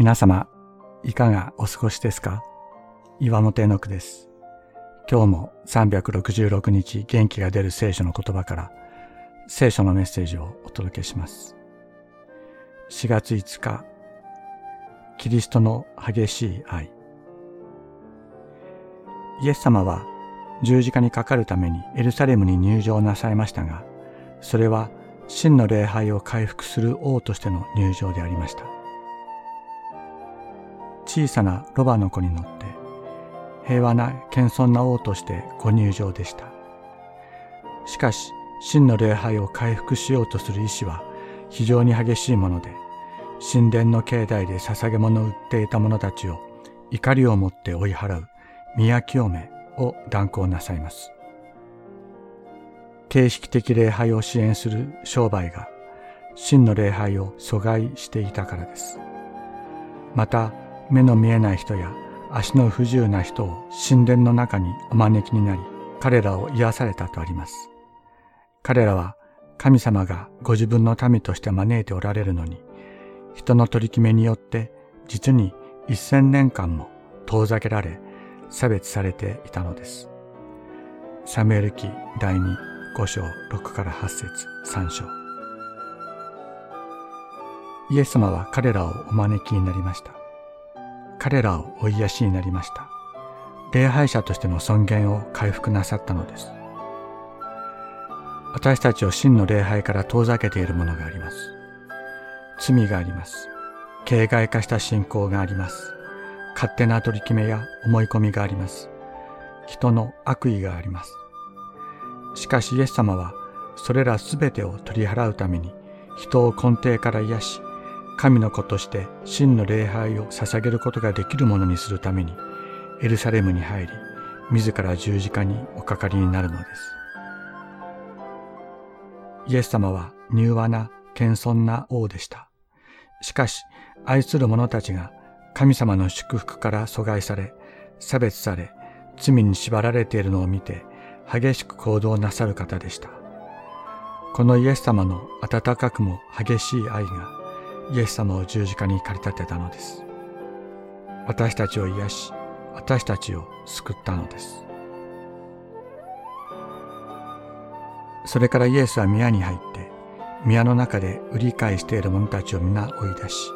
皆様、いかがお過ごしですか？岩本絵の句です。今日も366日元気が出る聖書の言葉から聖書のメッセージをお届けします。4月5日、キリストの激しい愛。イエス様は十字架にかかるためにエルサレムに入場なさいましたが、それは真の礼拝を回復する王としての入場でありました。小さなロバの子に乗って平和な謙遜な王としてご入場でした。しかし真の礼拝を回復しようとする意志は非常に激しいもので神殿の境内で捧げ物を売っていた者たちを怒りを持って追い払う宮清めを断行なさいます。形式的礼拝を支援する商売が真の礼拝を阻害していたからです。また目の見えない人や足の不自由な人を神殿の中にお招きになり、彼らを癒されたとあります。彼らは神様がご自分の民として招いておられるのに、人の取り決めによって実に一千年間も遠ざけられ、差別されていたのです。サムエル記第2、5章6から8節3章。イエス様は彼らをお招きになりました。彼らをお癒しになりました。礼拝者としての尊厳を回復なさったのです。私たちを真の礼拝から遠ざけているものがあります。罪があります。形骸化した信仰があります。勝手な取り決めや思い込みがあります。人の悪意があります。しかしイエス様はそれらすべてを取り払うために人を根底から癒し神の子として真の礼拝を捧げることができるものにするためにエルサレムに入り自ら十字架におかかりになるのです。イエス様は柔和な謙遜な王でした。しかし愛する者たちが神様の祝福から阻害され差別され罪に縛られているのを見て激しく行動なさる方でした。このイエス様の温かくも激しい愛がイエス様を十字架に駆り立てたのです。私たちを癒し、私たちを救ったのです。それからイエスは宮に入って、宮の中で売り買いしている者たちを皆追い出し、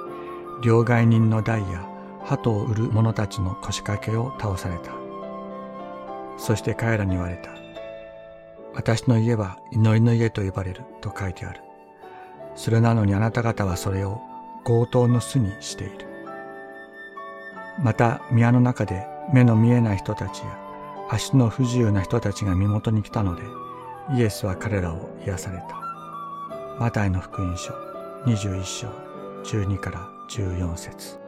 両替人の台や鳩を売る者たちの腰掛けを倒された。そして彼らに言われた。私の家は祈りの家と呼ばれると書いてある。それなのにあなた方はそれを強盗の巣にしている。また宮の中で目の見えない人たちや足の不自由な人たちが身元に来たので、イエスは彼らを癒された。マタイの福音書21章12から14節